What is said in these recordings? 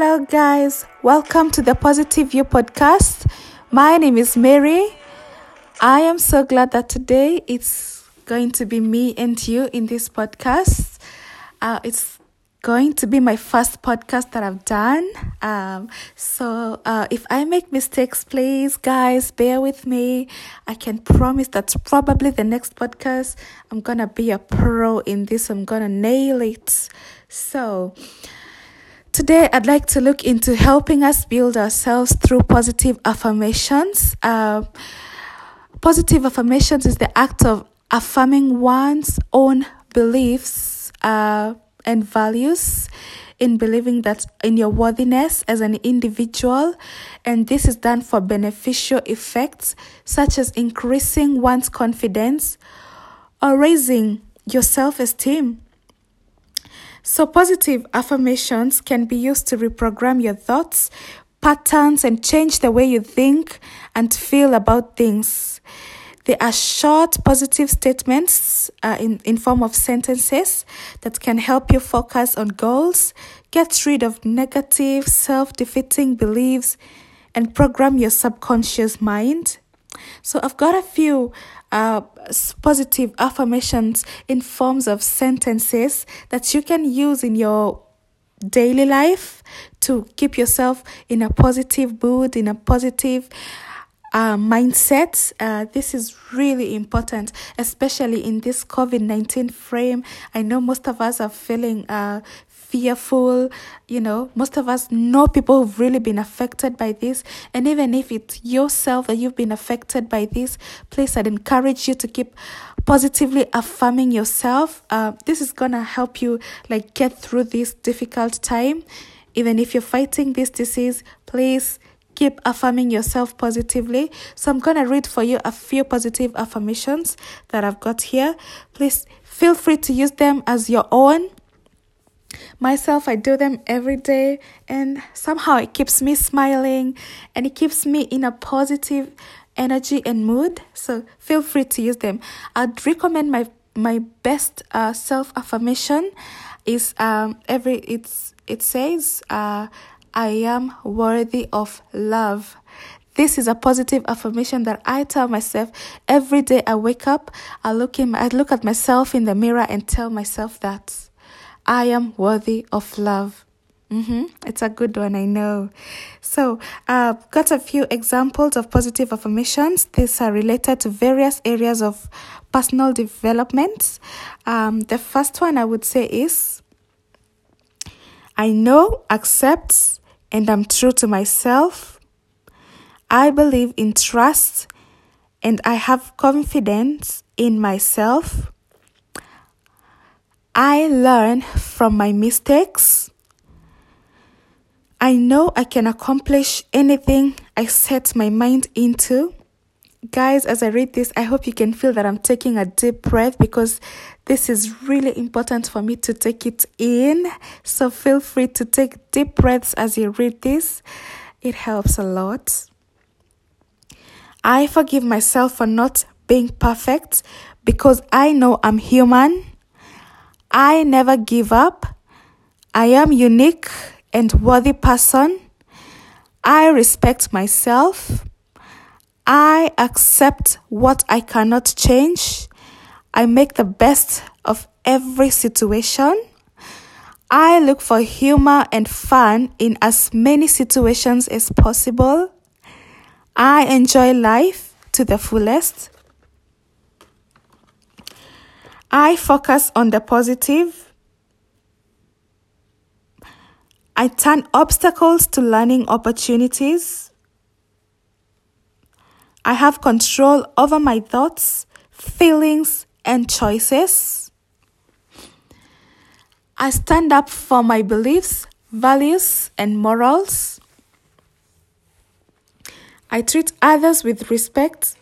Hello, guys. Welcome to the Positive You podcast. My name is Mary. I am so glad that today it's going to be me and you in this podcast. Uh, it's going to be my first podcast that I've done. Um, so uh, if I make mistakes, please, guys, bear with me. I can promise that probably the next podcast, I'm gonna be a pro in this. I'm gonna nail it. So. Today, I'd like to look into helping us build ourselves through positive affirmations. Uh, positive affirmations is the act of affirming one's own beliefs uh, and values in believing that in your worthiness as an individual and this is done for beneficial effects such as increasing one's confidence or raising your self-esteem so, positive affirmations can be used to reprogram your thoughts, patterns, and change the way you think and feel about things. They are short, positive statements uh, in, in form of sentences that can help you focus on goals, get rid of negative, self defeating beliefs, and program your subconscious mind. So, I've got a few uh, positive affirmations in forms of sentences that you can use in your daily life to keep yourself in a positive mood, in a positive uh, mindset. Uh, this is really important, especially in this COVID 19 frame. I know most of us are feeling uh, fearful. You know, most of us know people who've really been affected by this. And even if it's yourself that you've been affected by this, please, I'd encourage you to keep positively affirming yourself. Uh, this is gonna help you like get through this difficult time. Even if you're fighting this disease, please keep affirming yourself positively. So I'm going to read for you a few positive affirmations that I've got here. Please feel free to use them as your own. Myself, I do them every day, and somehow it keeps me smiling and it keeps me in a positive energy and mood. So feel free to use them. I'd recommend my my best uh, self affirmation is um every it's it says uh I am worthy of love. This is a positive affirmation that I tell myself every day I wake up. I look in I look at myself in the mirror and tell myself that I am worthy of love. Mm-hmm. It's a good one, I know. So, I've uh, got a few examples of positive affirmations. These are related to various areas of personal development. Um, the first one I would say is I know, accept, and I'm true to myself. I believe in trust, and I have confidence in myself. I learn from my mistakes. I know I can accomplish anything I set my mind into. Guys, as I read this, I hope you can feel that I'm taking a deep breath because this is really important for me to take it in. So feel free to take deep breaths as you read this, it helps a lot. I forgive myself for not being perfect because I know I'm human. I never give up. I am unique and worthy person. I respect myself. I accept what I cannot change. I make the best of every situation. I look for humor and fun in as many situations as possible. I enjoy life to the fullest. I focus on the positive. I turn obstacles to learning opportunities. I have control over my thoughts, feelings, and choices. I stand up for my beliefs, values, and morals. I treat others with respect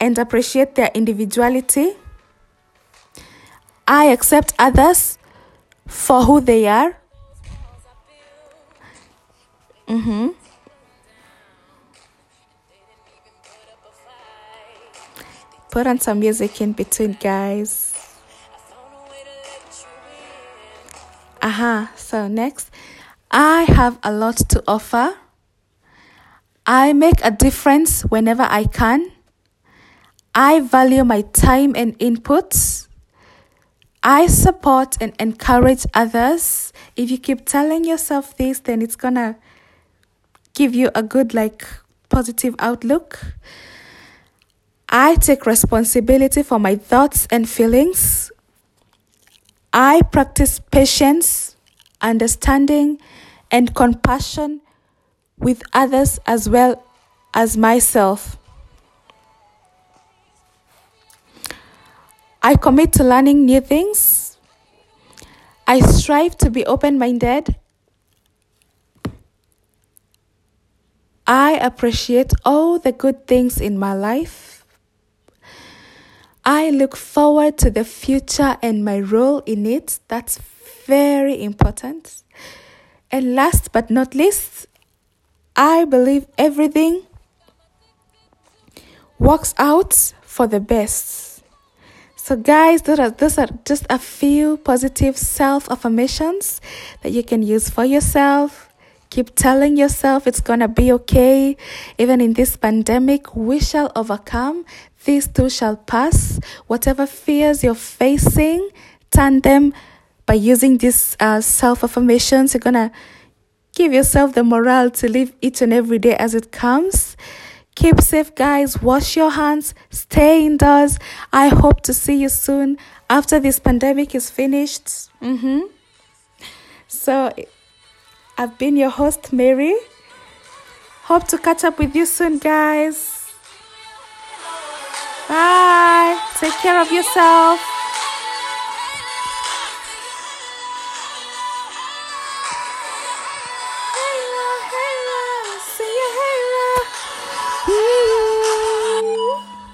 and appreciate their individuality. I accept others for who they are. Mm-hmm. Put on some music in between, guys. Uh huh. So, next, I have a lot to offer. I make a difference whenever I can. I value my time and inputs. I support and encourage others. If you keep telling yourself this, then it's gonna give you a good, like, positive outlook. I take responsibility for my thoughts and feelings. I practice patience, understanding, and compassion with others as well as myself. I commit to learning new things. I strive to be open minded. I appreciate all the good things in my life. I look forward to the future and my role in it. That's very important. And last but not least, I believe everything works out for the best. So, guys, those are, those are just a few positive self affirmations that you can use for yourself. Keep telling yourself it's gonna be okay. Even in this pandemic, we shall overcome. These too shall pass. Whatever fears you're facing, turn them by using these uh, self affirmations. You're gonna give yourself the morale to live each and every day as it comes. Keep safe, guys. Wash your hands. Stay indoors. I hope to see you soon after this pandemic is finished. Mm-hmm. So, I've been your host, Mary. Hope to catch up with you soon, guys. Bye. Take care of yourself.